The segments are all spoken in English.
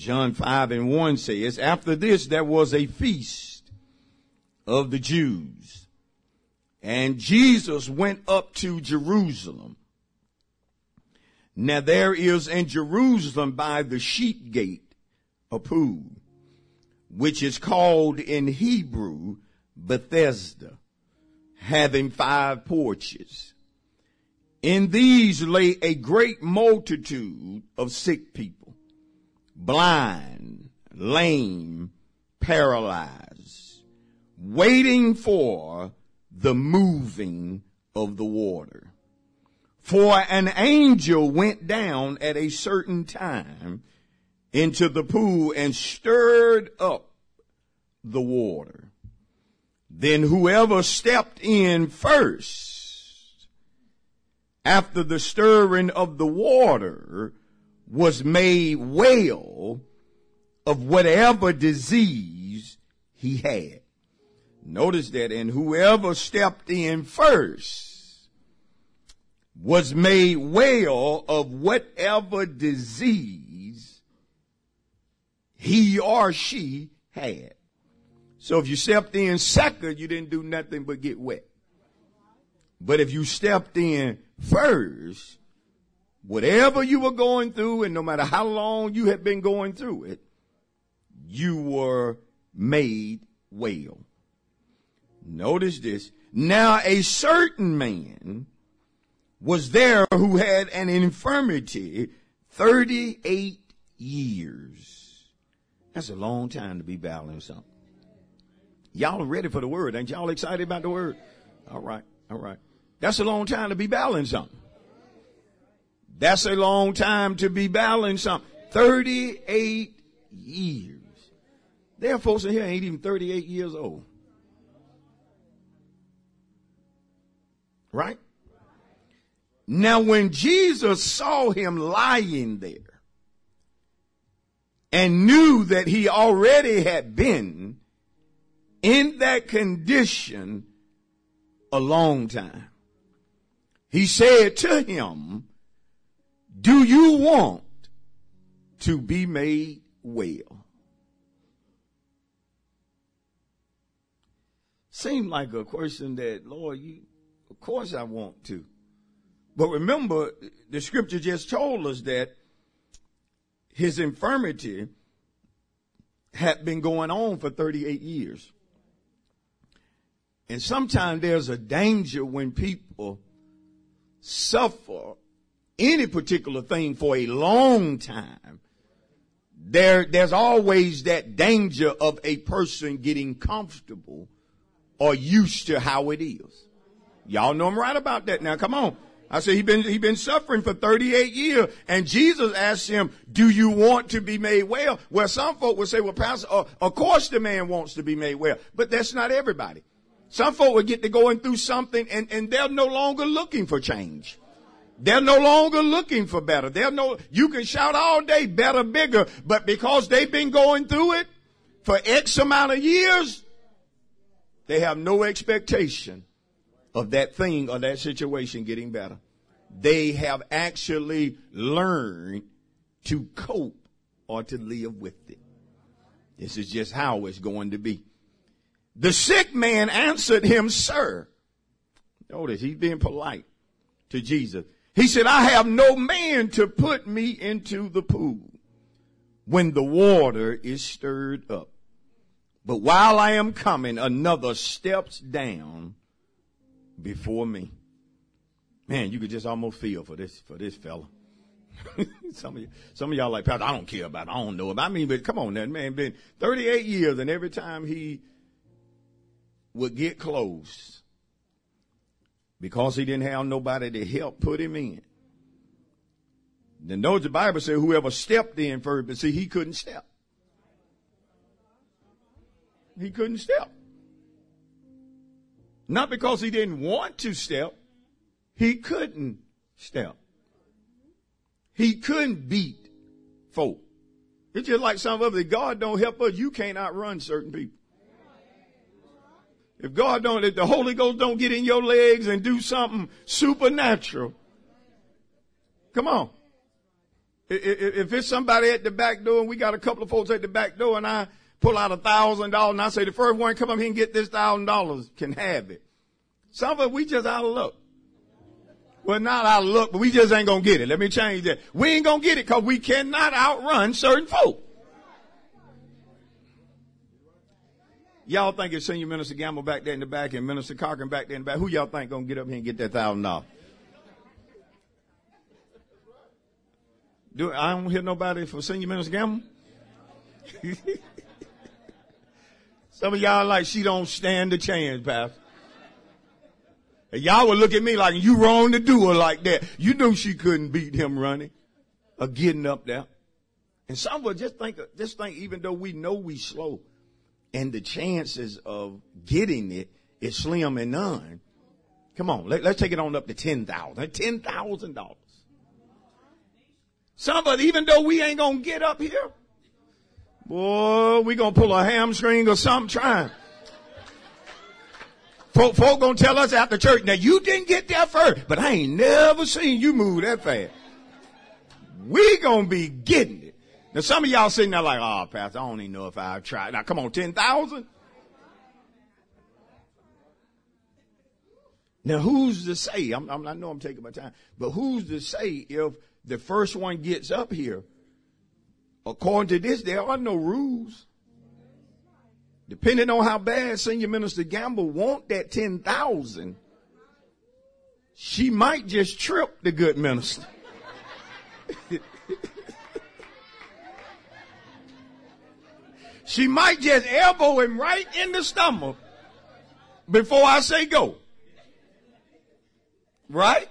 John 5 and 1 says, After this there was a feast of the Jews, and Jesus went up to Jerusalem. Now there is in Jerusalem by the sheep gate a pool, which is called in Hebrew Bethesda, having five porches. In these lay a great multitude of sick people, blind, lame, paralyzed, waiting for the moving of the water. For an angel went down at a certain time into the pool and stirred up the water. Then whoever stepped in first after the stirring of the water was made well of whatever disease he had. Notice that, and whoever stepped in first was made well of whatever disease he or she had. So if you stepped in second, you didn't do nothing but get wet. But if you stepped in first, whatever you were going through, and no matter how long you had been going through it, you were made well. Notice this. Now a certain man was there who had an infirmity 38 years. That's a long time to be battling something. Y'all ready for the word. Ain't y'all excited about the word? All right. All right. That's a long time to be battling something. That's a long time to be battling something. 38 years. There are folks in here ain't even 38 years old. Right? Now when Jesus saw him lying there and knew that he already had been in that condition a long time, he said to him, do you want to be made well? Seemed like a question that, Lord, you, of course I want to. But remember, the scripture just told us that his infirmity had been going on for 38 years. And sometimes there's a danger when people suffer any particular thing for a long time. There, there's always that danger of a person getting comfortable or used to how it is. Y'all know I'm right about that now. Come on. I said he been he been suffering for 38 years, and Jesus asked him, "Do you want to be made well?" Well, some folk would say, "Well, Pastor, uh, of course the man wants to be made well," but that's not everybody. Some folk will get to going through something, and and they're no longer looking for change. They're no longer looking for better. They're no. You can shout all day, better, bigger, but because they've been going through it for X amount of years, they have no expectation of that thing or that situation getting better. They have actually learned to cope or to live with it. This is just how it's going to be. The sick man answered him, sir. Notice he's being polite to Jesus. He said, I have no man to put me into the pool when the water is stirred up. But while I am coming, another steps down before me. Man, you could just almost feel for this, for this fella. some of you, some of y'all like, Pastor, I don't care about it. I don't know about I mean, but come on, that man been 38 years and every time he would get close because he didn't have nobody to help put him in. Then knows the Bible says whoever stepped in first, but see, he couldn't step. he couldn't step. Not because he didn't want to step, he couldn't step. He couldn't beat folk. It's just like some of us. If God don't help us, you can't outrun certain people. If God don't, if the Holy Ghost don't get in your legs and do something supernatural, come on. If it's somebody at the back door and we got a couple of folks at the back door and I pull out a thousand dollars and I say the first one come up here and get this thousand dollars can have it. Some of us, we just out of luck. Well, not out of luck, but we just ain't gonna get it. Let me change that. We ain't gonna get it because we cannot outrun certain folk. Y'all think it's Senior Minister Gamble back there in the back and Minister Cochran back there in the back. Who y'all think gonna get up here and get that thousand dollars? Do I don't hear nobody for Senior Minister Gamble? Some of y'all like she don't stand a chance, Pastor. And y'all would look at me like you wrong to do her like that. You knew she couldn't beat him running or getting up there. And some of us just think, just think, even though we know we slow, and the chances of getting it is slim and none. Come on, let, us take it on up to ten thousand, ten thousand dollars. Some of even though we ain't gonna get up here, boy, we gonna pull a hamstring or something trying. Folk, folk gonna tell us after church, now you didn't get there first, but I ain't never seen you move that fast. We gonna be getting it. Now some of y'all sitting there like, oh, pastor, I don't even know if I've tried. Now come on, 10,000? Now who's to say, I'm, I'm, i know I'm taking my time, but who's to say if the first one gets up here, according to this, there are no rules. Depending on how bad Senior Minister Gamble want that 10,000, she might just trip the good minister. she might just elbow him right in the stomach before I say go. Right?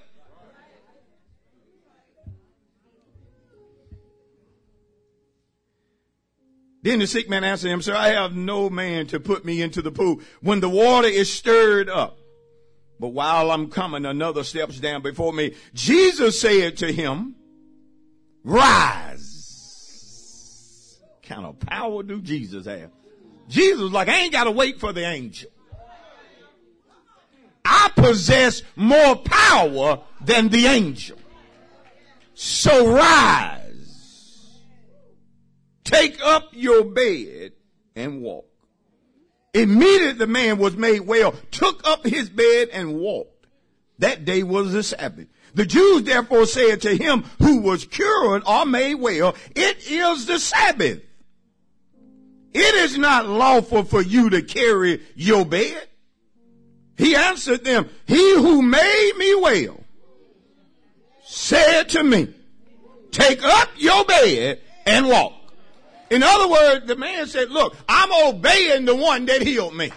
Then the sick man answered him, Sir, I have no man to put me into the pool when the water is stirred up. But while I'm coming, another steps down before me. Jesus said to him, Rise. Kind of power do Jesus have? Jesus like, I ain't got to wait for the angel. I possess more power than the angel. So rise Take up your bed and walk. Immediately the man was made well, took up his bed and walked. That day was the Sabbath. The Jews therefore said to him who was cured or made well, it is the Sabbath. It is not lawful for you to carry your bed. He answered them, he who made me well said to me, take up your bed and walk. In other words, the man said, look, I'm obeying the one that healed me.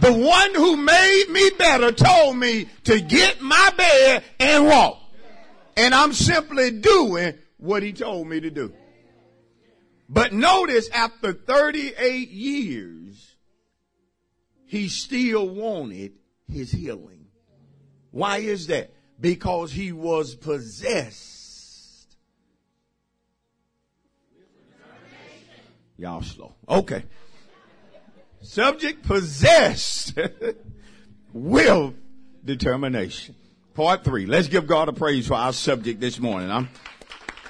The one who made me better told me to get my bed and walk. And I'm simply doing what he told me to do. But notice after 38 years, he still wanted his healing. Why is that? Because he was possessed Y'all slow. Okay. Subject possessed with determination. Part three. Let's give God a praise for our subject this morning. I'm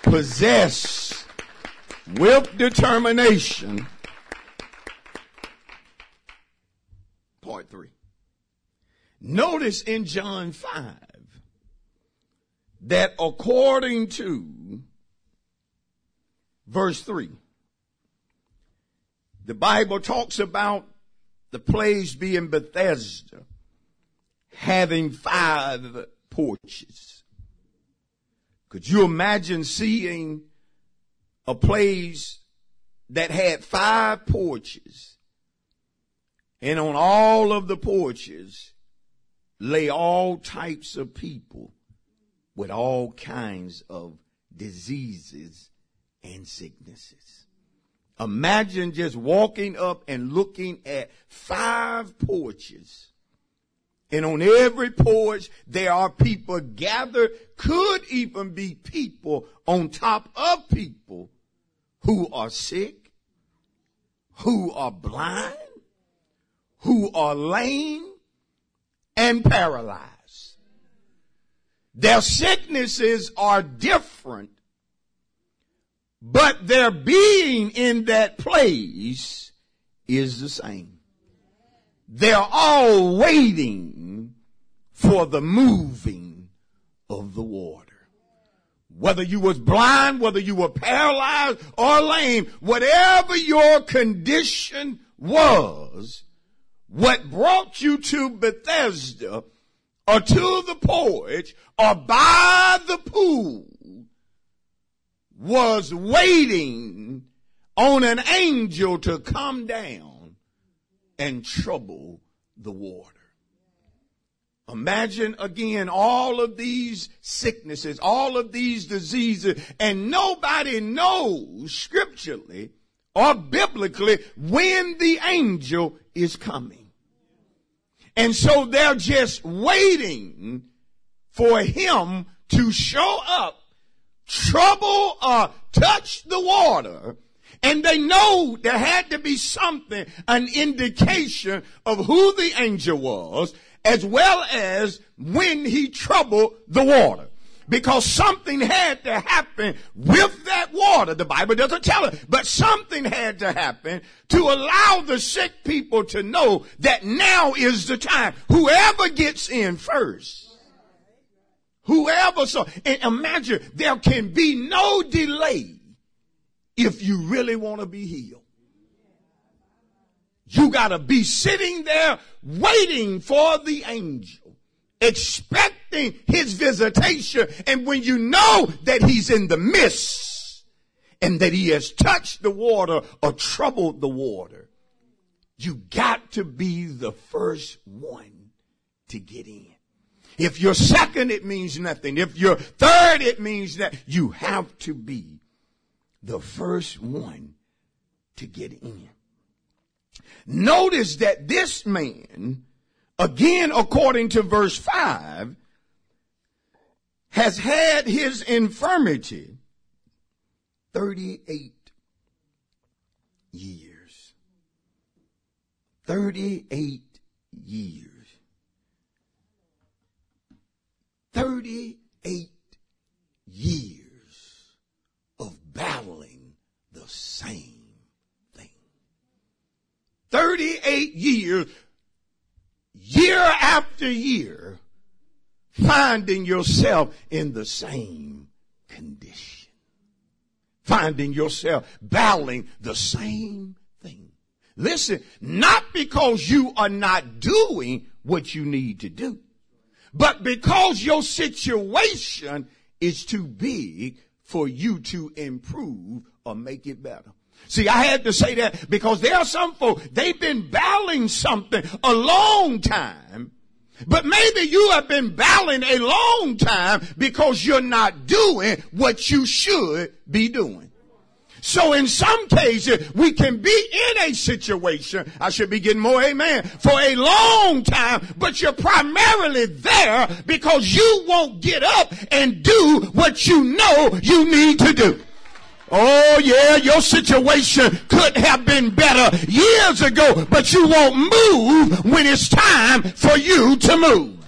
possessed with determination. Part three. Notice in John 5 that according to verse 3, the Bible talks about the place being Bethesda, having five porches. Could you imagine seeing a place that had five porches and on all of the porches lay all types of people with all kinds of diseases and sicknesses? Imagine just walking up and looking at five porches. And on every porch, there are people gathered, could even be people on top of people who are sick, who are blind, who are lame, and paralyzed. Their sicknesses are different but their being in that place is the same. They're all waiting for the moving of the water. Whether you was blind, whether you were paralyzed or lame, whatever your condition was, what brought you to Bethesda or to the porch or by the pool was waiting on an angel to come down and trouble the water. Imagine again all of these sicknesses, all of these diseases, and nobody knows scripturally or biblically when the angel is coming. And so they're just waiting for him to show up trouble or touch the water, and they know there had to be something, an indication of who the angel was, as well as when he troubled the water. Because something had to happen with that water. The Bible doesn't tell it, but something had to happen to allow the sick people to know that now is the time. Whoever gets in first Whoever saw, and imagine there can be no delay if you really want to be healed. You gotta be sitting there waiting for the angel, expecting his visitation. And when you know that he's in the midst and that he has touched the water or troubled the water, you got to be the first one to get in. If you're second, it means nothing. If you're third, it means that you have to be the first one to get in. Notice that this man, again according to verse 5, has had his infirmity 38 years. 38 years. 38 years of battling the same. 38 years, year after year, finding yourself in the same condition. Finding yourself battling the same thing. Listen, not because you are not doing what you need to do but because your situation is too big for you to improve or make it better. See, I had to say that because there are some folk, they've been battling something a long time, but maybe you have been battling a long time because you're not doing what you should be doing. So in some cases, we can be in a situation, I should be getting more amen, for a long time, but you're primarily there because you won't get up and do what you know you need to do. Oh yeah, your situation could have been better years ago, but you won't move when it's time for you to move.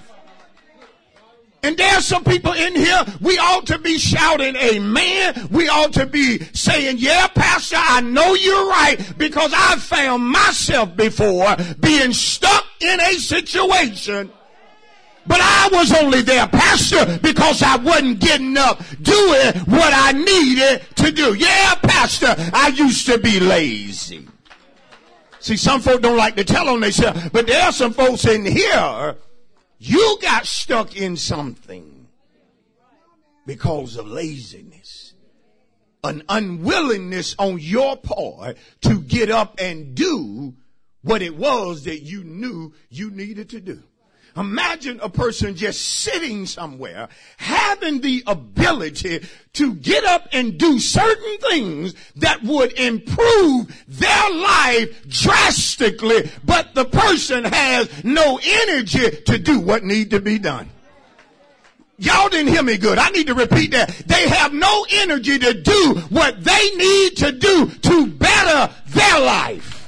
And there's some people in here, we ought to be shouting amen. We ought to be saying, yeah, pastor, I know you're right because I found myself before being stuck in a situation. But I was only there, pastor, because I wasn't getting up doing what I needed to do. Yeah, pastor, I used to be lazy. See, some folk don't like to tell on themselves, but there are some folks in here you got stuck in something because of laziness. An unwillingness on your part to get up and do what it was that you knew you needed to do. Imagine a person just sitting somewhere, having the ability to get up and do certain things that would improve their life drastically, but the person has no energy to do what need to be done. Y'all didn't hear me good. I need to repeat that. They have no energy to do what they need to do to better their life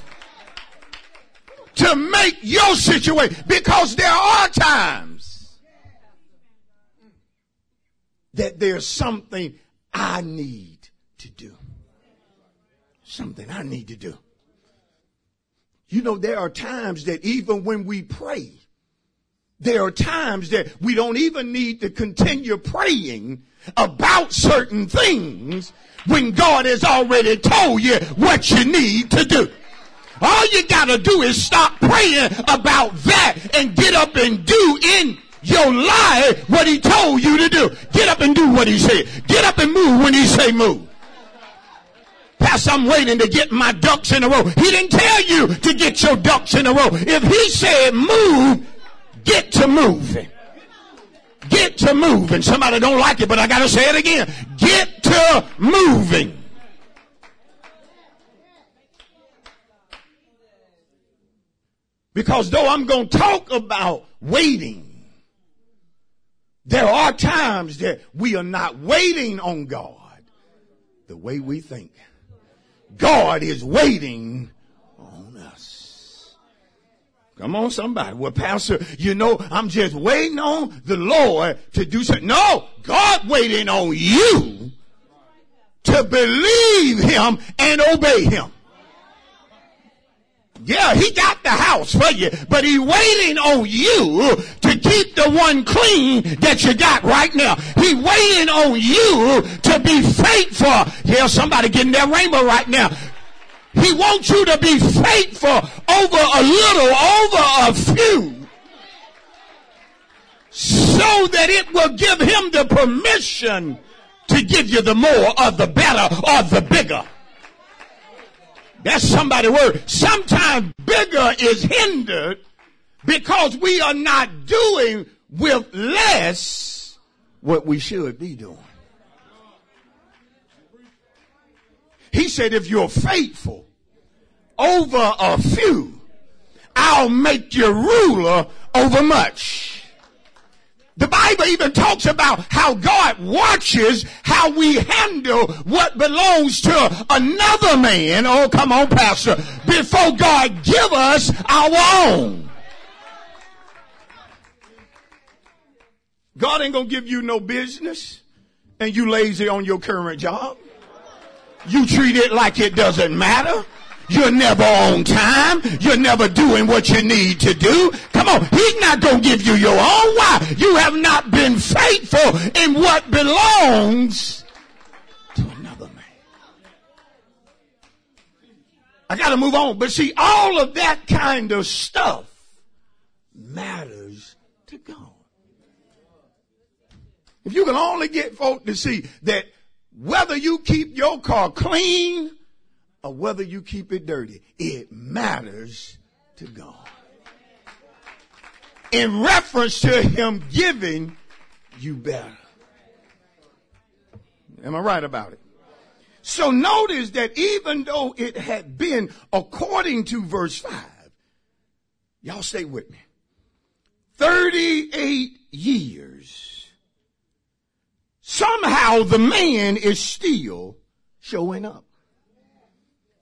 to make your situation because there are times that there's something I need to do. Something I need to do. You know, there are times that even when we pray, there are times that we don't even need to continue praying about certain things when God has already told you what you need to do. All you gotta do is stop praying about that and get up and do in your life what he told you to do. Get up and do what he said. Get up and move when he say move. Pastor, I'm waiting to get my ducks in a row. He didn't tell you to get your ducks in a row. If he said move, get to moving. Get to moving. Somebody don't like it, but I gotta say it again. Get to moving. Because though I'm going to talk about waiting, there are times that we are not waiting on God the way we think. God is waiting on us. Come on, somebody. Well, Pastor, you know, I'm just waiting on the Lord to do something. No, God waiting on you to believe Him and obey Him. Yeah, he got the house for you, but he waiting on you to keep the one clean that you got right now. He waiting on you to be faithful. Yeah, somebody getting their rainbow right now. He wants you to be faithful over a little, over a few, so that it will give him the permission to give you the more or the better or the bigger. That's somebody word. Sometimes bigger is hindered because we are not doing with less what we should be doing. He said, if you're faithful over a few, I'll make you ruler over much. The Bible even talks about how God watches how we handle what belongs to another man. Oh, come on, pastor. Before God give us our own. God ain't gonna give you no business and you lazy on your current job. You treat it like it doesn't matter. You're never on time. You're never doing what you need to do. Come on. He's not going to give you your own. Why? You have not been faithful in what belongs to another man. I got to move on. But see, all of that kind of stuff matters to God. If you can only get folk to see that whether you keep your car clean or whether you keep it dirty, it matters to God. In reference to Him giving you better. Am I right about it? So notice that even though it had been according to verse 5, y'all stay with me, 38 years, somehow the man is still showing up.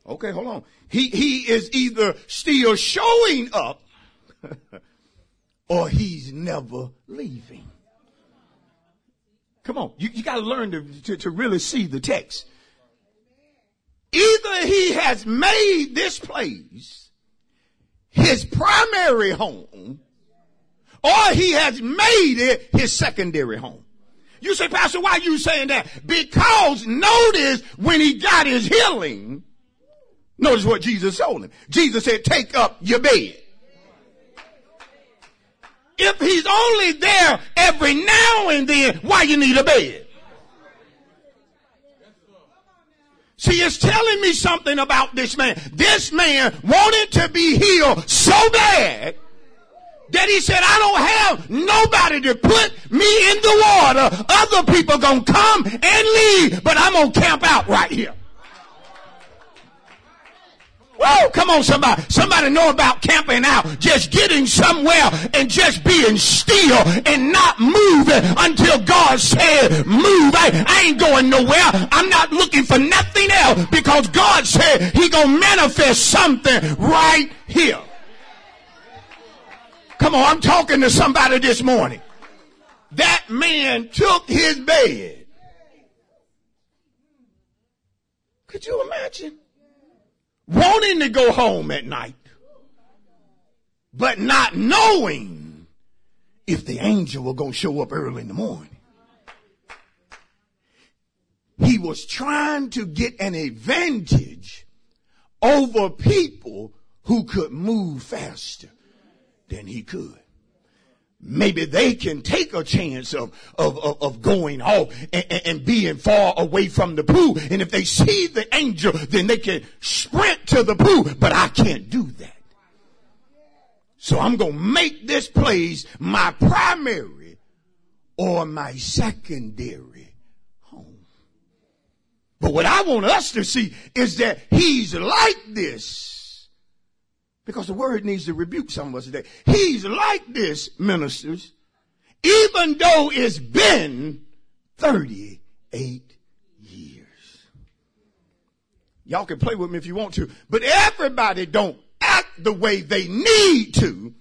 Okay, hold on. He, he is either still showing up or he's never leaving. Come on. You, you got to learn to, to really see the text. Either he has made this place his primary home or he has made it his secondary home. You say, Pastor, why are you saying that? Because notice when he got his healing, Notice what Jesus told him. Jesus said, take up your bed. If he's only there every now and then, why you need a bed? See, it's telling me something about this man. This man wanted to be healed so bad that he said, I don't have nobody to put me in the water. Other people gonna come and leave, but I'm gonna camp out right here. Whoa, come on somebody. Somebody know about camping out. Just getting somewhere and just being still and not moving until God said move. I, I ain't going nowhere. I'm not looking for nothing else because God said he gonna manifest something right here. Come on, I'm talking to somebody this morning. That man took his bed. Could you imagine? Wanting to go home at night, but not knowing if the angel were going to show up early in the morning. He was trying to get an advantage over people who could move faster than he could maybe they can take a chance of, of, of, of going off and, and, being far away from the pool. And if they see the angel, then they can sprint to the pool. But I can't do that. So I'm going to make this place my primary or my secondary home. But what I want us to see is that he's like this because the word needs to rebuke some of us today. He's like this, ministers, even though it's been 38 years. Y'all can play with me if you want to, but everybody don't act the way they need to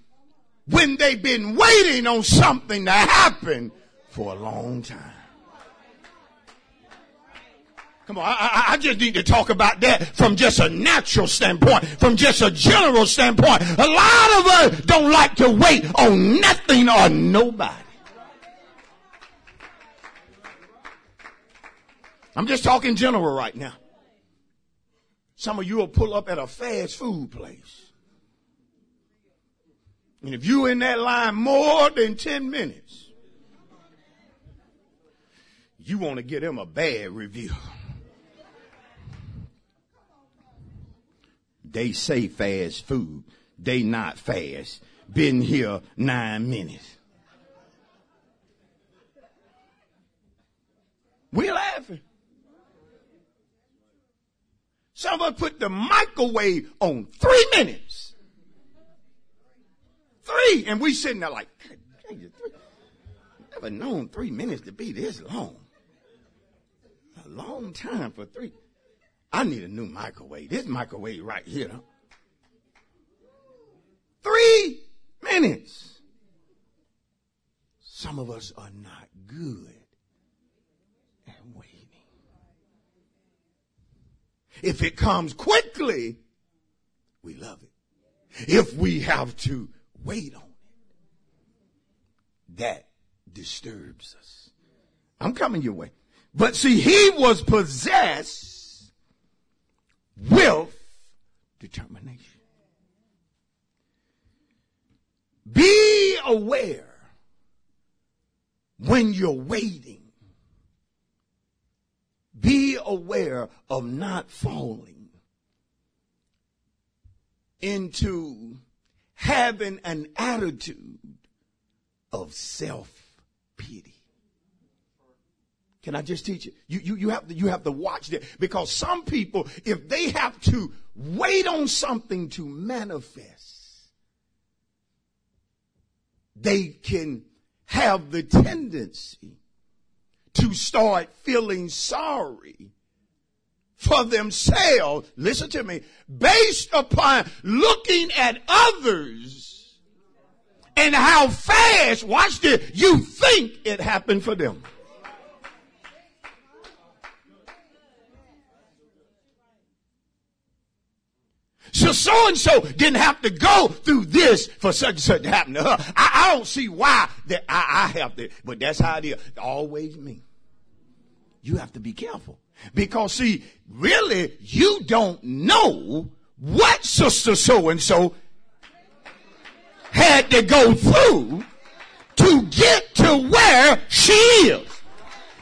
when they've been waiting on something to happen for a long time. Come on, I, I, just need to talk about that from just a natural standpoint, from just a general standpoint. A lot of us don't like to wait on nothing or nobody. I'm just talking general right now. Some of you will pull up at a fast food place. And if you're in that line more than 10 minutes, you want to give them a bad review. They say fast food. They not fast. Been here nine minutes. We're laughing. Some of us put the microwave on three minutes. Three. And we sitting there like, never known three minutes to be this long. A long time for three. I need a new microwave. This microwave right here. Three minutes. Some of us are not good at waiting. If it comes quickly, we love it. If we have to wait on it, that disturbs us. I'm coming your way. But see, he was possessed with determination. Be aware when you're waiting. Be aware of not falling into having an attitude of self pity. Can I just teach it? You, you, you have to, you have to watch that because some people, if they have to wait on something to manifest, they can have the tendency to start feeling sorry for themselves. Listen to me. Based upon looking at others and how fast, watch this, you think it happened for them. So so and so didn't have to go through this for such and such to happen to her. I, I don't see why that I, I have to, but that's how it is. Always me. You have to be careful because see, really, you don't know what sister so and so had to go through to get to where she is.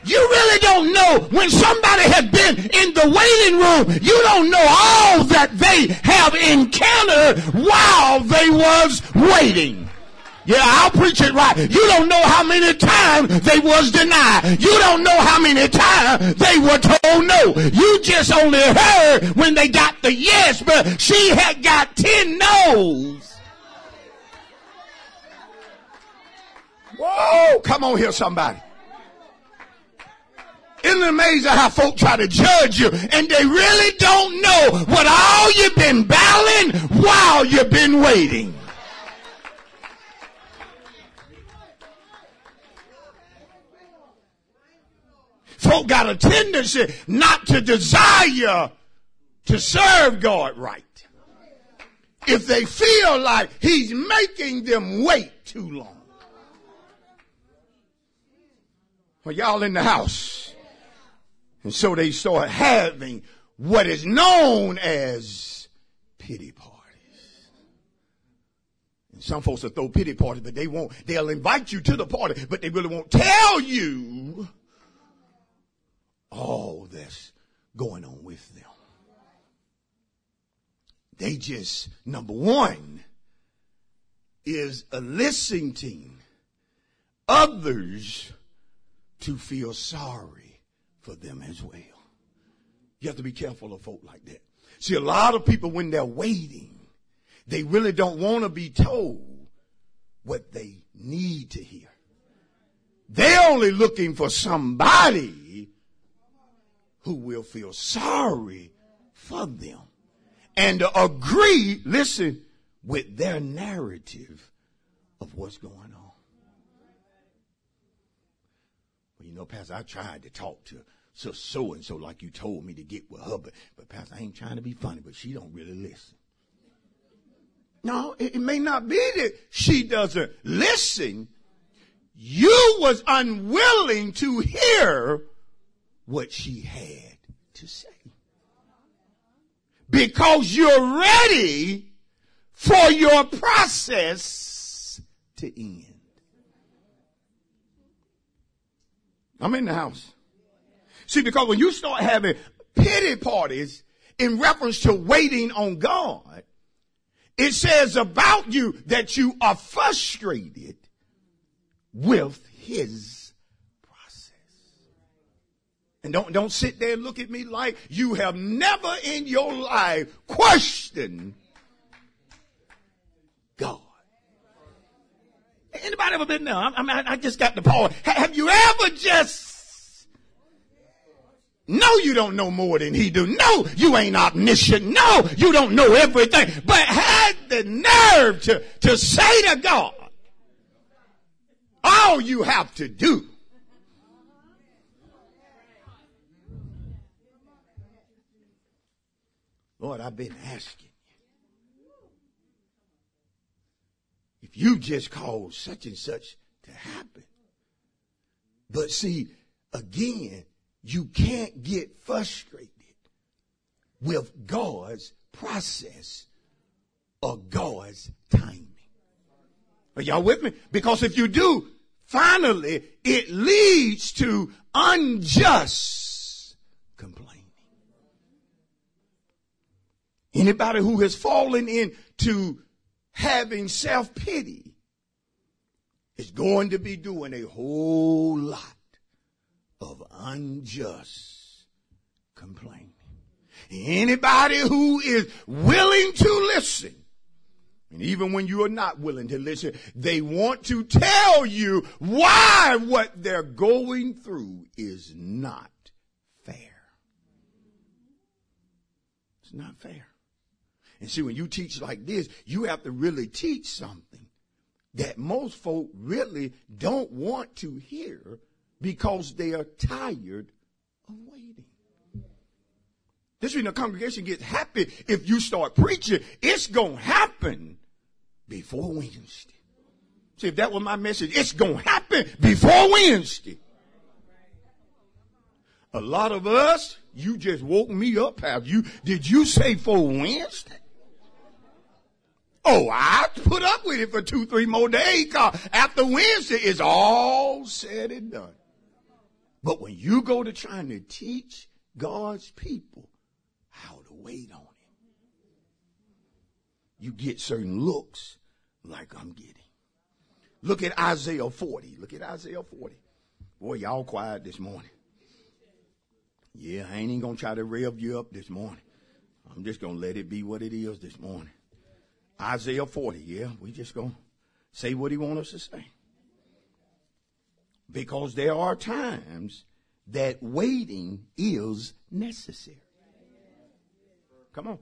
You really don't know when somebody has been in the waiting room. You don't know all that they have encountered while they was waiting. Yeah, I'll preach it right. You don't know how many times they was denied. You don't know how many times they were told no. You just only heard when they got the yes, but she had got ten no's. Whoa, come on here somebody. Isn't it amazing how folk try to judge you and they really don't know what all you've been battling while you've been waiting? Folk got a tendency not to desire to serve God right. If they feel like He's making them wait too long. Well, y'all in the house. And so they start having what is known as pity parties. And some folks will throw pity parties, but they won't, they'll invite you to the party, but they really won't tell you all that's going on with them. They just, number one, is eliciting others to feel sorry for them as well. You have to be careful of folk like that. See, a lot of people, when they're waiting, they really don't want to be told what they need to hear. They're only looking for somebody who will feel sorry for them and agree, listen, with their narrative of what's going on. Well, you know, Pastor, I tried to talk to so so and so like you told me to get with her, but, but Pastor, I ain't trying to be funny, but she don't really listen. No, it, it may not be that she doesn't listen. You was unwilling to hear what she had to say. Because you're ready for your process to end. I'm in the house. See, because when you start having pity parties in reference to waiting on God, it says about you that you are frustrated with his process. And don't, don't sit there and look at me like you have never in your life questioned God. Anybody ever been there? I, mean, I just got the power. Have you ever just no, you don't know more than he do. No, you ain't omniscient. No, you don't know everything. But had the nerve to, to say to God, all you have to do Lord, I've been asking If you just cause such and such to happen. But see, again, you can't get frustrated with God's process or God's timing. Are y'all with me? Because if you do, finally it leads to unjust complaining. Anybody who has fallen into having self-pity is going to be doing a whole lot of unjust complaining. Anybody who is willing to listen, and even when you are not willing to listen, they want to tell you why what they're going through is not fair. It's not fair. And see, when you teach like this, you have to really teach something that most folk really don't want to hear because they are tired of waiting. This reason the congregation gets happy if you start preaching. It's going to happen before Wednesday. See, if that was my message, it's going to happen before Wednesday. A lot of us, you just woke me up. Have you? Did you say for Wednesday? Oh, I put up with it for two, three more days. After Wednesday, it's all said and done. But when you go to trying to teach God's people how to wait on Him, you get certain looks like I'm getting. Look at Isaiah 40. Look at Isaiah 40. Boy, y'all quiet this morning. Yeah, I ain't even gonna try to rev you up this morning. I'm just gonna let it be what it is this morning. Isaiah 40, yeah, we just gonna say what he want us to say. Because there are times that waiting is necessary. Come on.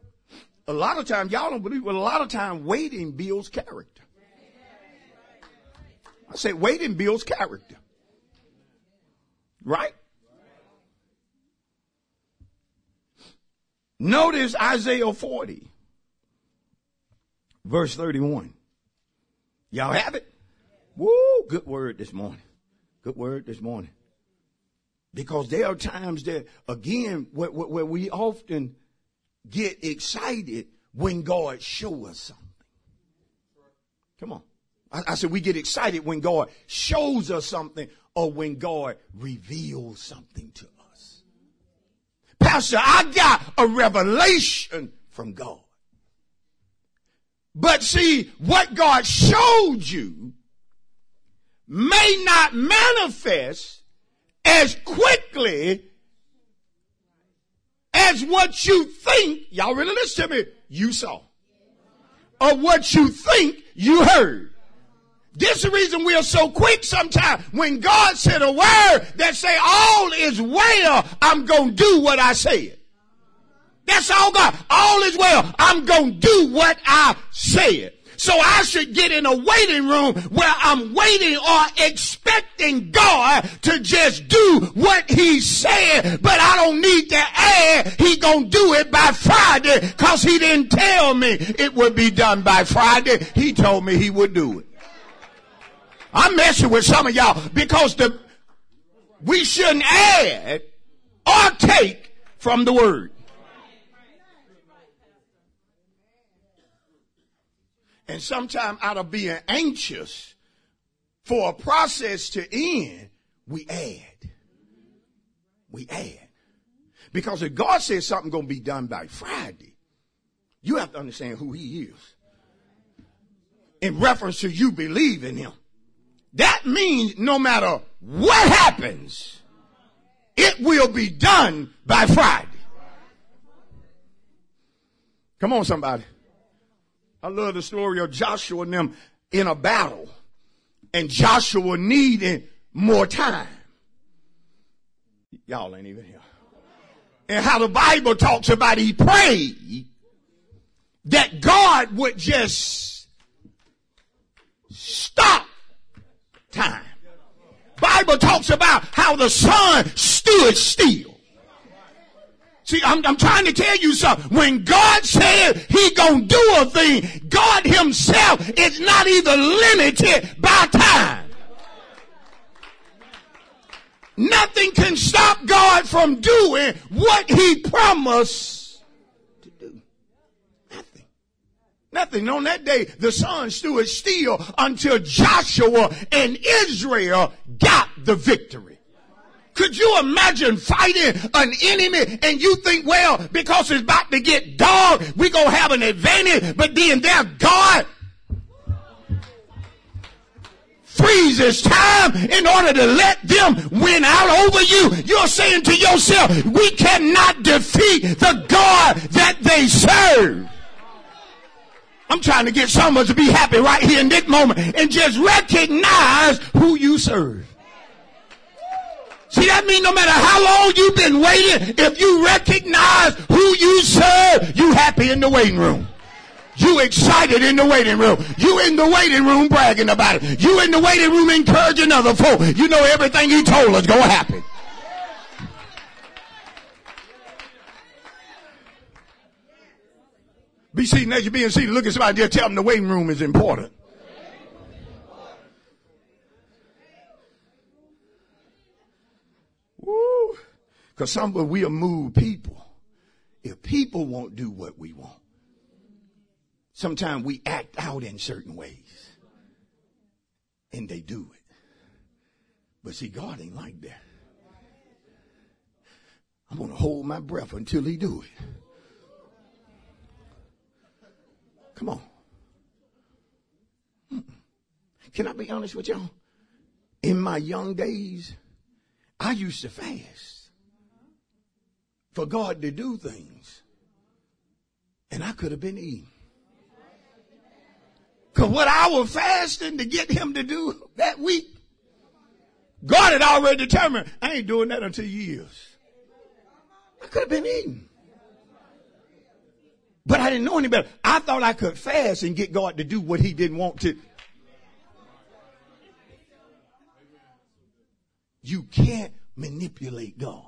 A lot of times, y'all don't believe, but a lot of time waiting builds character. I say waiting builds character. Right? Notice Isaiah 40, verse 31. Y'all have it? Woo, good word this morning. Good word this morning. Because there are times that, again, where, where we often get excited when God show us something. Come on. I, I said we get excited when God shows us something or when God reveals something to us. Pastor, I got a revelation from God. But see, what God showed you may not manifest as quickly as what you think, y'all really listen to me, you saw. Or what you think you heard. This is the reason we are so quick sometimes. When God said a word that say all is well, I'm gonna do what I said. That's all God. All is well. I'm gonna do what I said. So I should get in a waiting room where I'm waiting or expecting God to just do what he said, but I don't need to add he gonna do it by Friday cause he didn't tell me it would be done by Friday. He told me he would do it. I'm messing with some of y'all because the, we shouldn't add or take from the word. And sometimes out of being anxious for a process to end, we add. We add. Because if God says something going to be done by Friday, you have to understand who he is. In reference to you believing him. That means no matter what happens, it will be done by Friday. Come on, somebody. I love the story of Joshua and them in a battle. And Joshua needing more time. Y'all ain't even here. And how the Bible talks about he prayed that God would just stop time. Bible talks about how the sun stood still. See, I'm, I'm trying to tell you something. When God said he gonna do a thing, God himself is not even limited by time. Nothing can stop God from doing what he promised to do. Nothing. Nothing. On that day, the sun stood still until Joshua and Israel got the victory. Could you imagine fighting an enemy and you think, well, because it's about to get dark, we gonna have an advantage, but then their God freezes time in order to let them win out over you. You're saying to yourself, we cannot defeat the God that they serve. I'm trying to get someone to be happy right here in this moment and just recognize who you serve. See, that means no matter how long you've been waiting, if you recognize who you serve, you happy in the waiting room. You excited in the waiting room. You in the waiting room bragging about it. You in the waiting room encouraging other folk. You know everything he told us gonna happen. Be seated as you're being seated. Look at somebody there. Tell them the waiting room is important. Woo. Because some of we'll move people if people won't do what we want. Sometimes we act out in certain ways. And they do it. But see, God ain't like that. I'm to hold my breath until he do it. Come on. can I be honest with y'all? In my young days, I used to fast for God to do things. And I could have been eating. Cause what I was fasting to get him to do that week, God had already determined I ain't doing that until years. I could have been eating. But I didn't know any better. I thought I could fast and get God to do what he didn't want to. You can't manipulate God.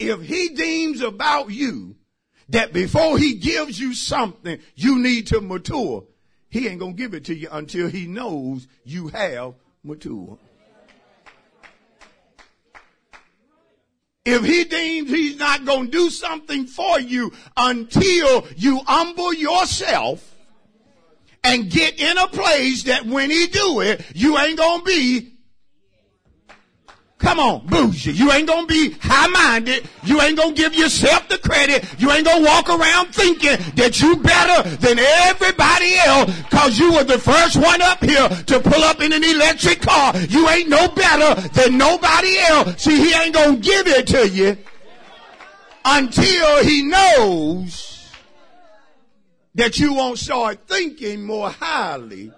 If he deems about you that before he gives you something, you need to mature, he ain't gonna give it to you until he knows you have mature. If he deems he's not gonna do something for you until you humble yourself and get in a place that when he do it, you ain't gonna be Come on, bougie. You ain't gonna be high-minded. You ain't gonna give yourself the credit. You ain't gonna walk around thinking that you better than everybody else cause you were the first one up here to pull up in an electric car. You ain't no better than nobody else. See, he ain't gonna give it to you until he knows that you won't start thinking more highly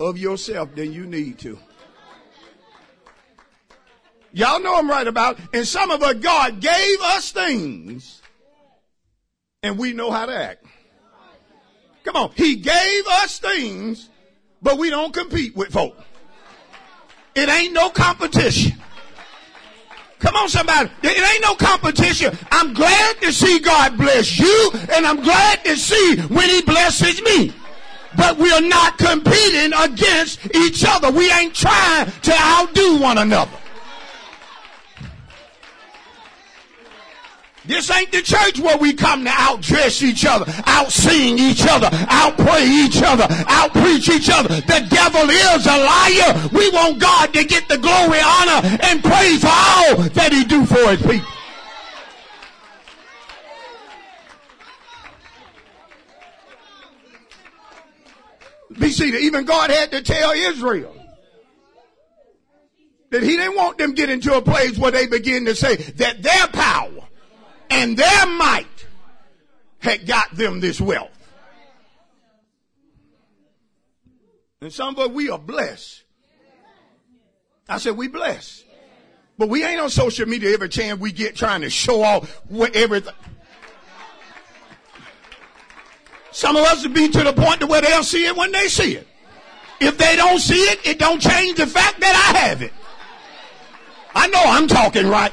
of yourself than you need to. Y'all know I'm right about. And some of us, God gave us things and we know how to act. Come on. He gave us things, but we don't compete with folk. It ain't no competition. Come on, somebody. It ain't no competition. I'm glad to see God bless you, and I'm glad to see when He blesses me. But we're not competing against each other. We ain't trying to outdo one another. This ain't the church where we come to outdress each other, outsing each other, outpray each other, outpreach each other. The devil is a liar. We want God to get the glory, honor, and praise for all that he do for his people. Be seated. Even God had to tell Israel that he didn't want them get into a place where they begin to say that their power and their might had got them this wealth. And some of us, we are blessed. I said, we blessed. But we ain't on social media every chance we get trying to show off what everything. Some of us will be to the point to where they'll see it when they see it. If they don't see it, it don't change the fact that I have it. I know I'm talking right.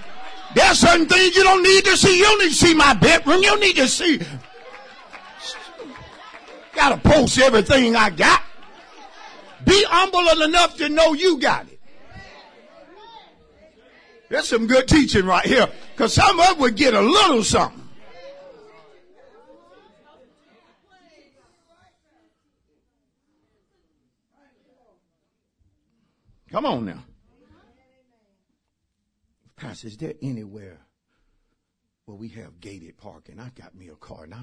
There are certain things you don't need to see. You don't need to see my bedroom. You don't need to see. Gotta post everything I got. Be humble enough to know you got it. There's some good teaching right here. Cause some of us would get a little something. Come on now. Pastor, is there anywhere where we have gated parking? I got me a car and I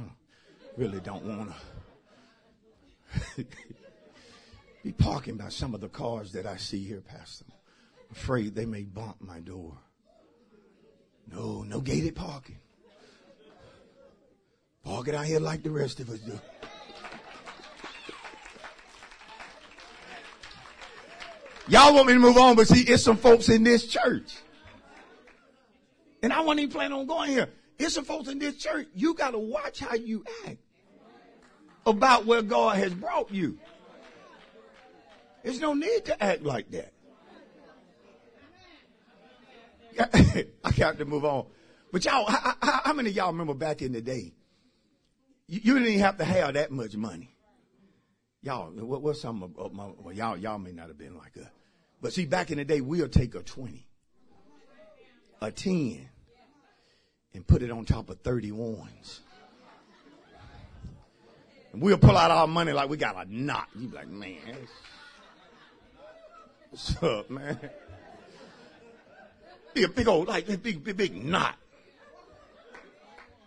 really don't want to be parking by some of the cars that I see here, Pastor. I'm afraid they may bump my door. No, no gated parking. Park it out here like the rest of us do. Y'all want me to move on, but see, it's some folks in this church and I wasn't even planning on going here. It's some folks in this church, you got to watch how you act about where God has brought you. There's no need to act like that. I got to move on. But y'all, how, how, how, many of y'all remember back in the day? You, you, didn't have to have that much money. Y'all, what, what's some of my, well, y'all, y'all may not have been like that. But see, back in the day, we'll take a 20, a 10, and put it on top of 31s. And we'll pull out our money like we got a knot. You be like, man, what's up, man? Be a big old, like, big, big, big knot.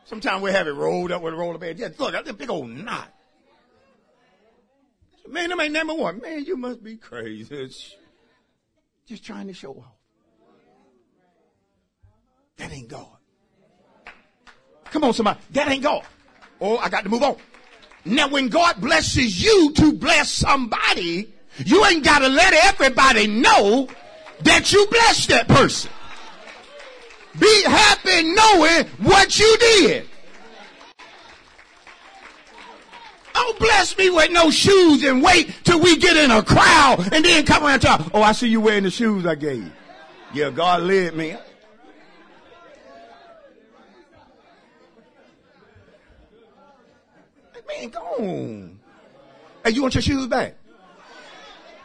Sometimes we have it rolled up with a roller bed. Just look, that's a big old knot. Man, them ain't number one. Man, you must be crazy. It's just trying to show off. That ain't God. Come on, somebody. That ain't God. Oh, I got to move on. Now, when God blesses you to bless somebody, you ain't got to let everybody know that you blessed that person. Be happy knowing what you did. Don't bless me with no shoes and wait till we get in a crowd and then come around and talk. Oh, I see you wearing the shoes I gave you. Yeah, God led me. Man, go on. Hey, you want your shoes back?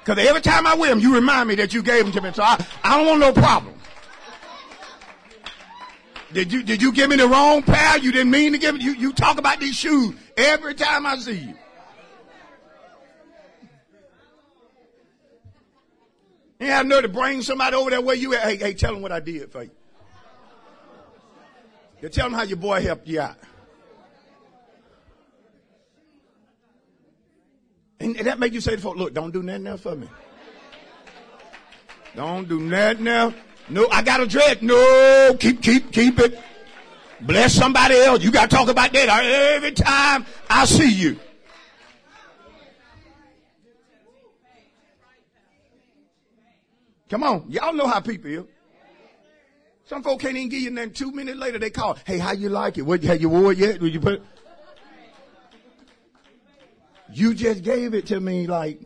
Because every time I wear them, you remind me that you gave them to me. So I, I don't want no problem. Did you, did you give me the wrong pair? You didn't mean to give me, you, you talk about these shoes every time I see you. You have no to bring somebody over there where you at. Hey, hey, tell them what I did for you. You tell them how your boy helped you out. And that make you say to look, don't do nothing else for me. Don't do nothing else. No, I got a dread. No, keep, keep, keep it. Bless somebody else. You got to talk about that every time I see you. Come on. Y'all know how people are. Some folk can't even give you nothing. Two minutes later, they call. Hey, how you like it? What, have you wore it yet? Would you put it? You just gave it to me like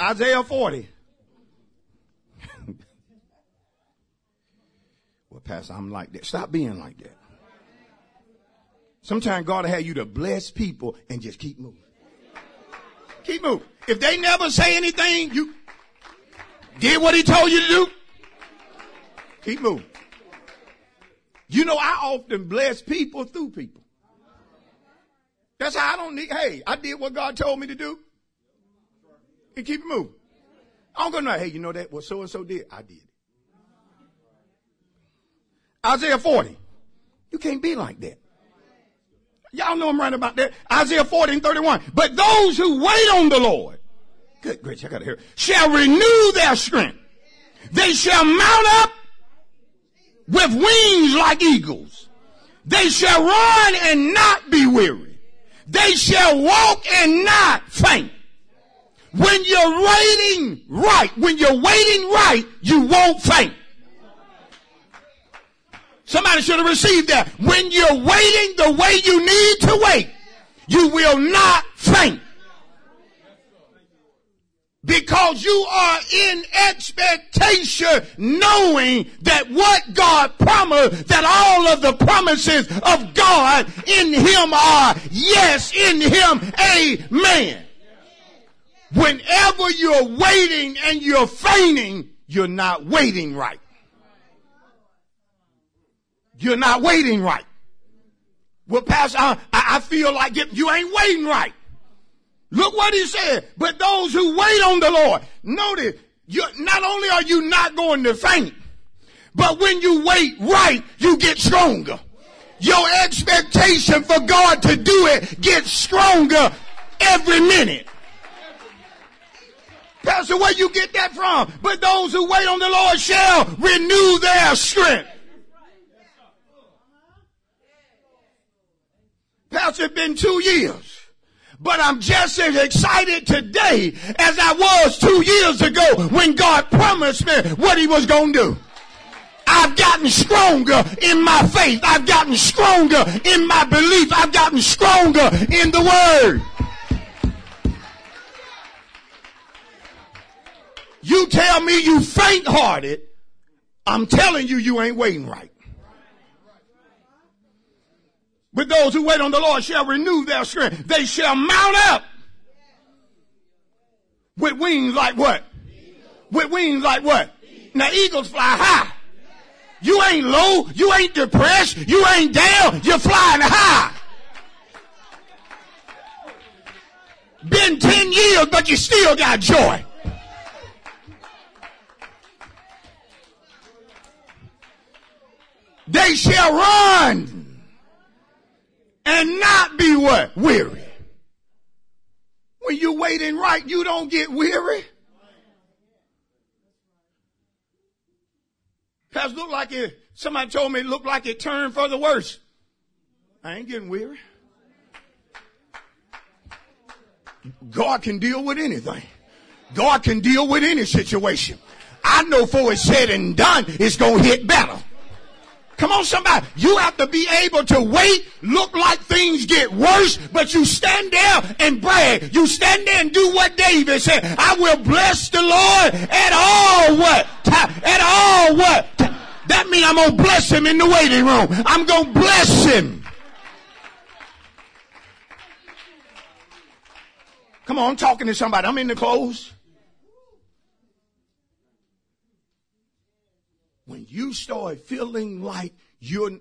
Isaiah 40. well, Pastor, I'm like that. Stop being like that. Sometimes God will have you to bless people and just keep moving. Keep moving. If they never say anything, you did what he told you to do. Keep moving. You know, I often bless people through people. That's how I don't need, hey, I did what God told me to do. And keep it moving. I don't go no, hey, you know that what so and so did? I did. Isaiah 40. You can't be like that. Y'all know I'm right about that. Isaiah 40 and 31. But those who wait on the Lord, good gracious, I gotta hear, shall renew their strength. They shall mount up with wings like eagles. They shall run and not be weary. They shall walk and not faint. When you're waiting right, when you're waiting right, you won't faint. Somebody should have received that. When you're waiting the way you need to wait, you will not faint. Because you are in expectation knowing that what God promised, that all of the promises of God in Him are yes, in Him, amen. Whenever you're waiting and you're fainting, you're not waiting right. You're not waiting right. Well, Pastor, I, I feel like it, you ain't waiting right. Look what he said. But those who wait on the Lord, notice, not only are you not going to faint, but when you wait right, you get stronger. Your expectation for God to do it gets stronger every minute. Pastor, where you get that from? But those who wait on the Lord shall renew their strength. Pastor, it's been two years. But I'm just as excited today as I was two years ago when God promised me what he was going to do. I've gotten stronger in my faith. I've gotten stronger in my belief. I've gotten stronger in the word. You tell me you faint hearted. I'm telling you, you ain't waiting right. But those who wait on the Lord shall renew their strength. They shall mount up with wings like what? With wings like what? Now eagles fly high. You ain't low. You ain't depressed. You ain't down. You're flying high. Been 10 years, but you still got joy. They shall run and not be what? Weary. When you're waiting right, you don't get weary. Pastor, look like it, somebody told me it looked like it turned for the worse. I ain't getting weary. God can deal with anything. God can deal with any situation. I know for it's said and done, it's gonna hit better. Come on, somebody. You have to be able to wait, look like things get worse, but you stand there and brag. You stand there and do what David said. I will bless the Lord at all what? At all what? That means I'm gonna bless him in the waiting room. I'm gonna bless him. Come on, I'm talking to somebody. I'm in the clothes. When you start feeling like you're,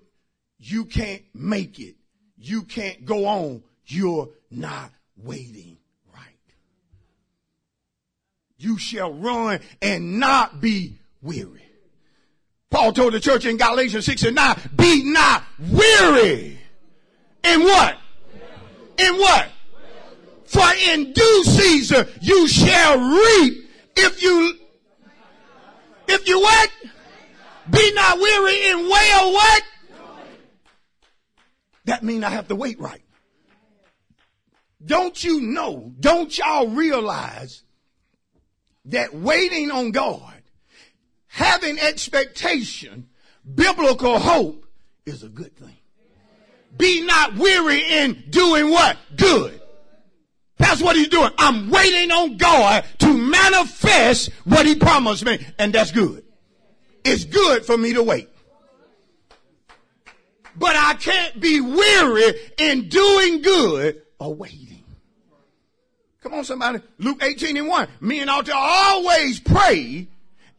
you can't make it, you can't go on, you're not waiting right. You shall run and not be weary. Paul told the church in Galatians 6 and 9, be not weary. In what? In what? For in due season you shall reap if you, if you what? Be not weary in way or what? That means I have to wait right. Don't you know, don't y'all realize that waiting on God, having expectation, biblical hope is a good thing. Be not weary in doing what? Good. That's what he's doing. I'm waiting on God to manifest what he promised me, and that's good. It's good for me to wait. But I can't be weary in doing good or waiting. Come on, somebody. Luke 18 and 1. Men ought to always pray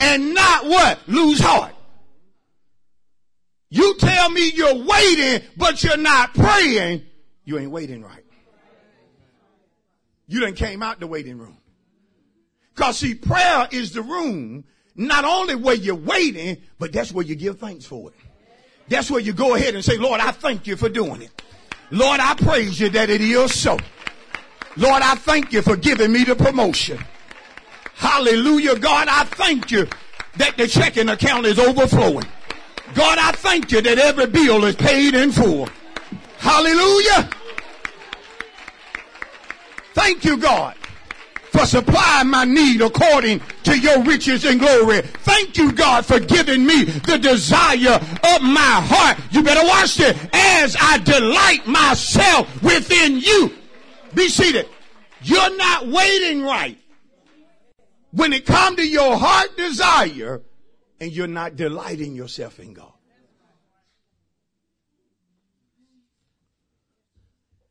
and not what? Lose heart. You tell me you're waiting, but you're not praying, you ain't waiting right. You done came out the waiting room. Cause see, prayer is the room, not only where you're waiting, but that's where you give thanks for it. That's where you go ahead and say, Lord, I thank you for doing it. Lord, I praise you that it is so. Lord, I thank you for giving me the promotion. Hallelujah. God, I thank you that the checking account is overflowing. God, I thank you that every bill is paid in full. Hallelujah. Thank you, God, for supplying my need according to your riches and glory. Thank you, God, for giving me the desire of my heart. You better watch this. As I delight myself within you. Be seated. You're not waiting right. When it comes to your heart desire and you're not delighting yourself in God.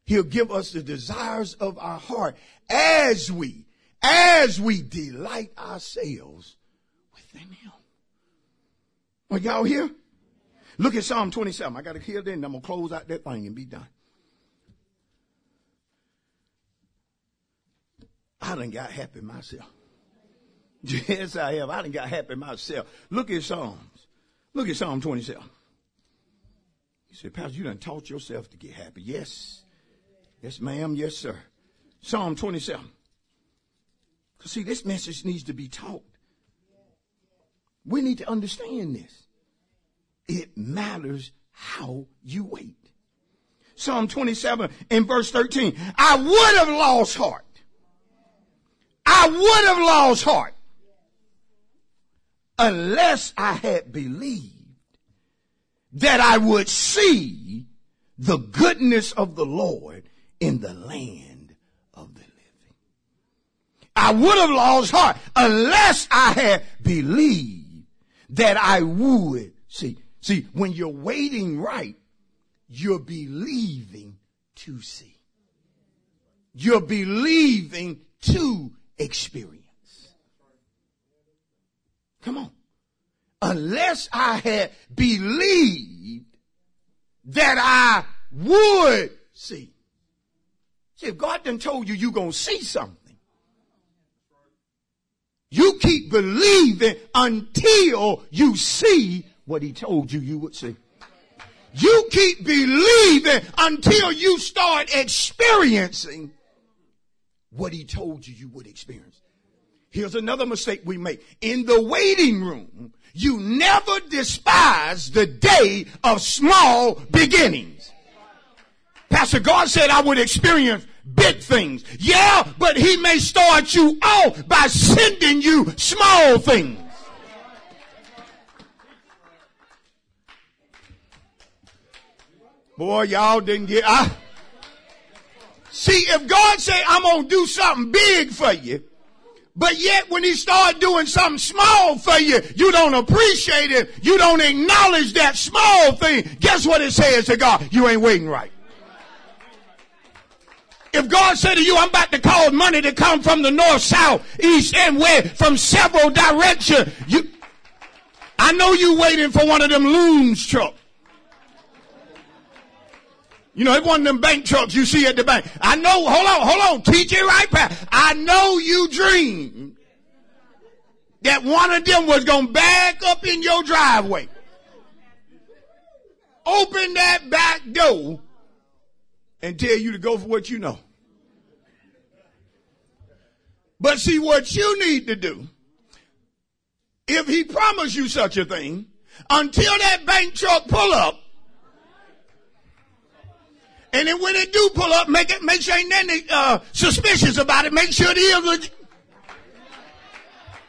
He'll give us the desires of our heart as we, as we delight ourselves within Him. Are y'all here? Look at Psalm 27. I got to hear then. I'm going to close out that thing and be done. I done got happy myself. Yes, I have. I done got happy myself. Look at Psalms. Look at Psalm 27. You said, Pastor, you done taught yourself to get happy. Yes. Yes, ma'am. Yes, sir. Psalm 27. See, this message needs to be taught. We need to understand this. It matters how you wait. Psalm 27 and verse 13. I would have lost heart. I would have lost heart unless I had believed that I would see the goodness of the Lord in the land. I would have lost heart unless I had believed that I would see. See, when you're waiting right, you're believing to see. You're believing to experience. Come on. Unless I had believed that I would see. See, if God done told you you're going to see something, you keep believing until you see what he told you you would see. You keep believing until you start experiencing what he told you you would experience. Here's another mistake we make. In the waiting room, you never despise the day of small beginnings. Pastor God said I would experience big things. Yeah, but he may start you off by sending you small things. Boy, y'all didn't get, I, see, if God say I'm to do something big for you, but yet when he start doing something small for you, you don't appreciate it. You don't acknowledge that small thing. Guess what it says to God? You ain't waiting right. If God said to you, I'm about to cause money to come from the north, south, east, and west, from several directions, you, I know you waiting for one of them Loomis trucks. You know, it's one of them bank trucks you see at the bank. I know, hold on, hold on, teach right back. I know you dreamed that one of them was going to back up in your driveway. Open that back door and tell you to go for what you know. But see what you need to do, if he promised you such a thing, until that bank truck pull up, and then when it do pull up, make it make sure ain't nothing uh, suspicious about it. Make sure it is.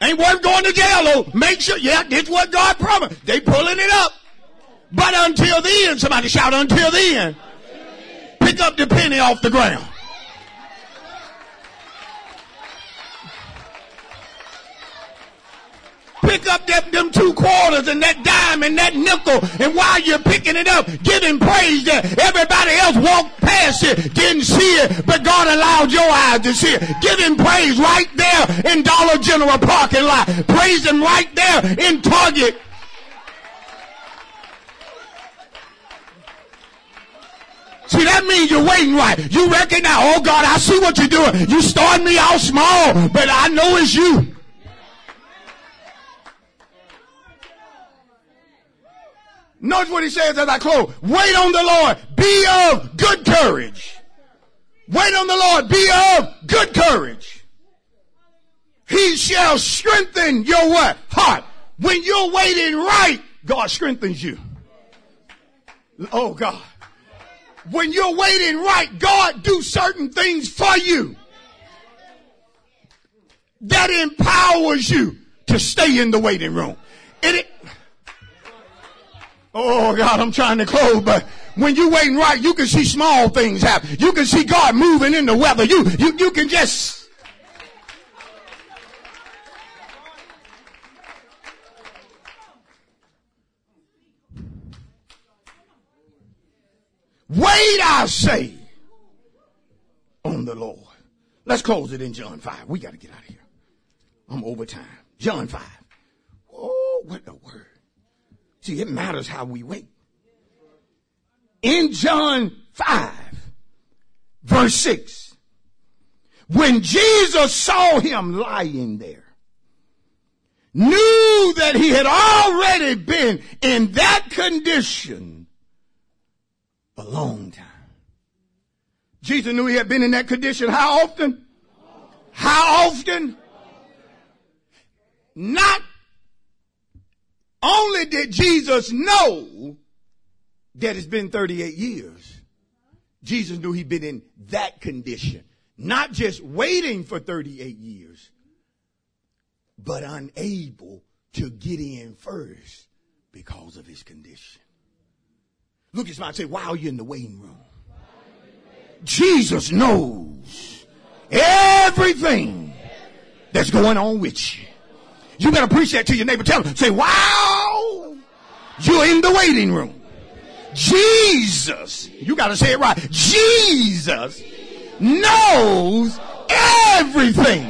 Ain't worth going to jail though. Make sure, yeah, this what God promised. They pulling it up. But until then, somebody shout until then. Pick up the penny off the ground. pick up them, them two quarters and that dime and that nickel. And while you're picking it up, giving praise that everybody else walked past it, didn't see it, but God allowed your eyes to see it. Giving praise right there in Dollar General parking lot. Praise Him right there in Target. That means you're waiting right. You recognize, oh God, I see what you're doing. You starting me out small, but I know it's you. Notice what he says as I close. Wait on the Lord. Be of good courage. Wait on the Lord. Be of good courage. He shall strengthen your what? Heart. When you're waiting right, God strengthens you. Oh God. When you're waiting right, God do certain things for you. That empowers you to stay in the waiting room. It, Oh God, I'm trying to close, but when you waiting right, you can see small things happen. You can see God moving in the weather. You, you, you can just. Wait, I say, on the Lord. Let's close it in John 5. We got to get out of here. I'm over time. John 5. Oh, what a word. See, it matters how we wait. In John 5, verse 6, when Jesus saw him lying there, knew that he had already been in that condition a long time. Jesus knew he had been in that condition how often? How often? Not only did Jesus know that it's been 38 years, Jesus knew he'd been in that condition. Not just waiting for 38 years, but unable to get in first because of his condition. Look at somebody say, why are you in the waiting room? Jesus knows everything that's going on with you. You got to preach that to your neighbor. Tell them, say, wow, you're in the waiting room. Jesus, you got to say it right. Jesus knows everything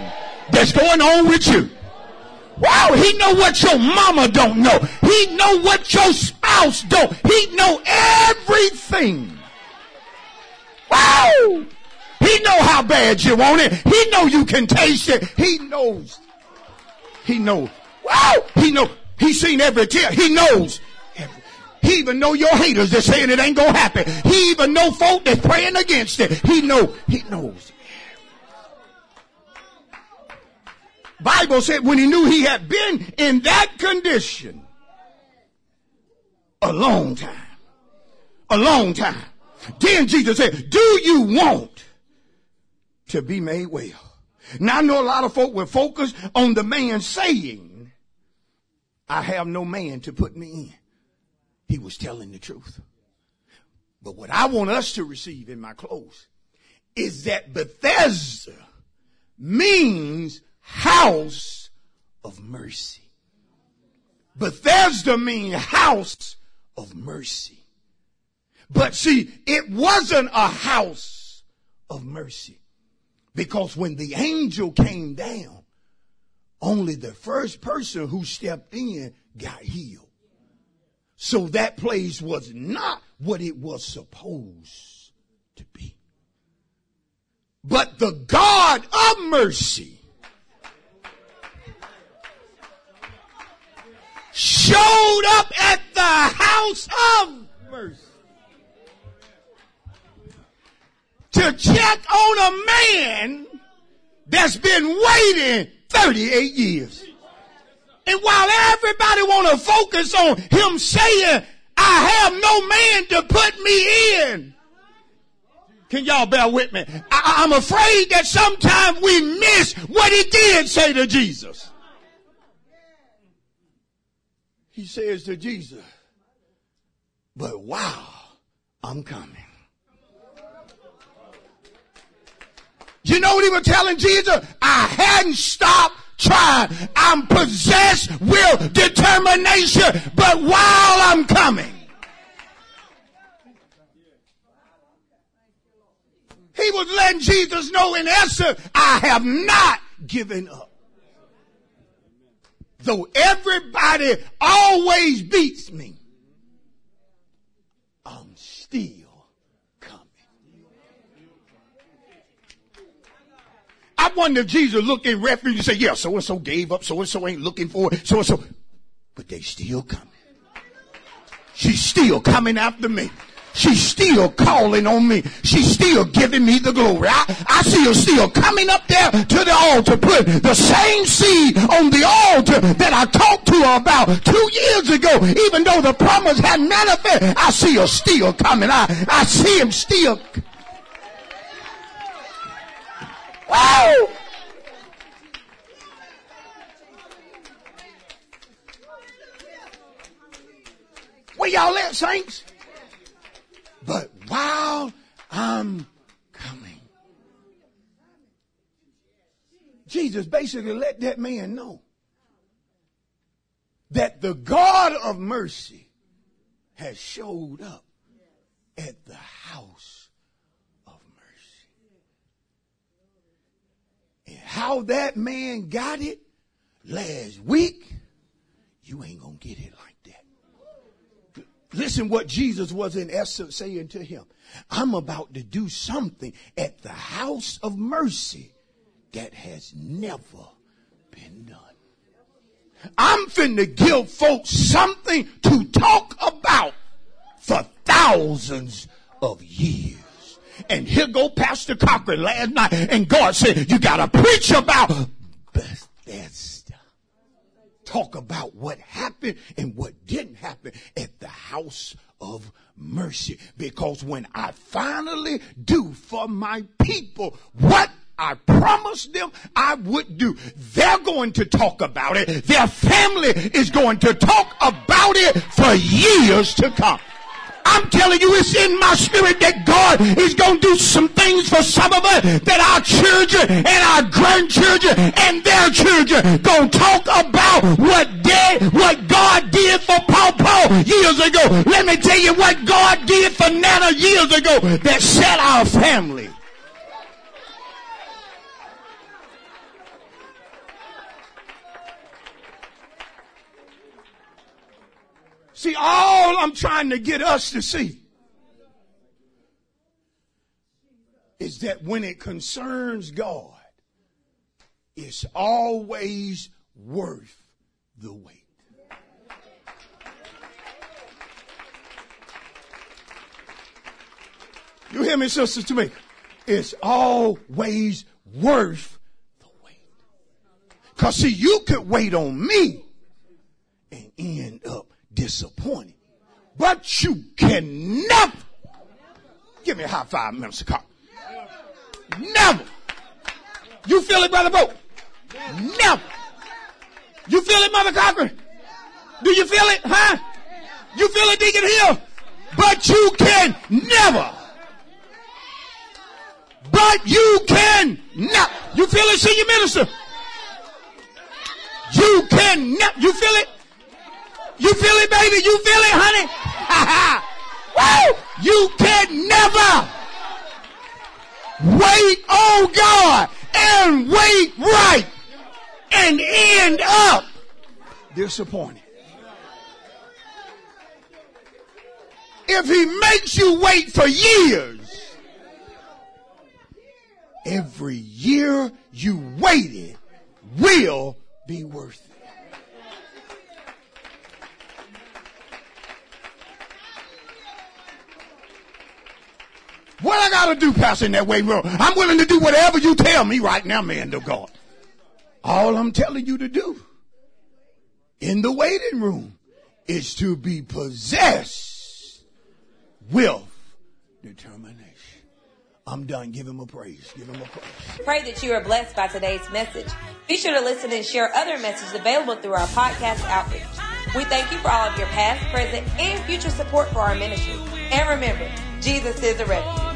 that's going on with you. Wow, he know what your mama don't know. He know what your spouse don't. He know everything. Wow. He know how bad you want it. He know you can taste it. He knows he knows. Wow! He know. He seen every tear. He knows. He even know your haters that saying it ain't gonna happen. He even know folk that's praying against it. He know, he knows. Bible said when he knew he had been in that condition a long time. A long time. Then Jesus said, do you want to be made well? Now I know a lot of folk will focus on the man saying, I have no man to put me in. He was telling the truth. But what I want us to receive in my close is that Bethesda means house of mercy. Bethesda means house of mercy. But see, it wasn't a house of mercy. Because when the angel came down, only the first person who stepped in got healed. So that place was not what it was supposed to be. But the God of mercy showed up at the house of mercy to check on a man that's been waiting 38 years. And while everybody want to focus on him saying, I have no man to put me in. Can y'all bear with me? I, am afraid that sometimes we miss what he did say to Jesus. He says to Jesus, but wow, I'm coming. You know what he was telling Jesus? I hadn't stopped trying. I'm possessed with determination, but while I'm coming, he was letting Jesus know in essence, I have not given up. Though everybody always beats me, I'm still coming. I wonder if Jesus looked in refuge and said, yeah, so and so gave up, so and so ain't looking for it, so and so, but they still coming. She's still coming after me. She's still calling on me. She's still giving me the glory. I, I see her still coming up there to the altar, put the same seed on the altar that I talked to her about two years ago. Even though the promise had manifested, I see her still coming. I, I see him still. Wow! Where y'all at, saints? But while I'm coming, Jesus basically let that man know that the God of mercy has showed up at the house of mercy. And how that man got it last week, you ain't gonna get it like that. Listen what Jesus was in essence saying to him. I'm about to do something at the house of mercy that has never been done. I'm finna give folks something to talk about for thousands of years. And here go Pastor Cochran last night and God said, you gotta preach about Bethesda talk about what happened and what didn't happen at the house of mercy. Because when I finally do for my people what I promised them I would do. They're going to talk about it. Their family is going to talk about it for years to come. I'm telling you, it's in my spirit that God is going to do some things for some of us that our children and our grandchildren and their children going to talk about what did, what God did for Paul Paul years ago. Let me tell you what God did for Nana years ago that set our family. See, all I'm trying to get us to see is that when it concerns God, it's always worth the wait. You hear me, sisters, to me? It's always worth the wait. Cause see, you could wait on me Five, Minister Carter. Never. You feel it, Brother Bo? Never. You feel it, Mother Cochran? Do you feel it? Huh? You feel it, Deacon Hill? But you can never. But you can not. You feel it, senior minister? You can not. You feel it? You feel it, baby? You feel it, honey? Woo! You can never wait on God and wait right and end up disappointed. If he makes you wait for years, every year you waited will be worth it. What I gotta do, Pastor, in that way, bro? I'm willing to do whatever you tell me right now, man of God. All I'm telling you to do in the waiting room is to be possessed with determination. I'm done. Give him a praise. Give him a praise. Pray that you are blessed by today's message. Be sure to listen and share other messages available through our podcast outreach. We thank you for all of your past, present, and future support for our ministry. And remember, Jesus is a refuge.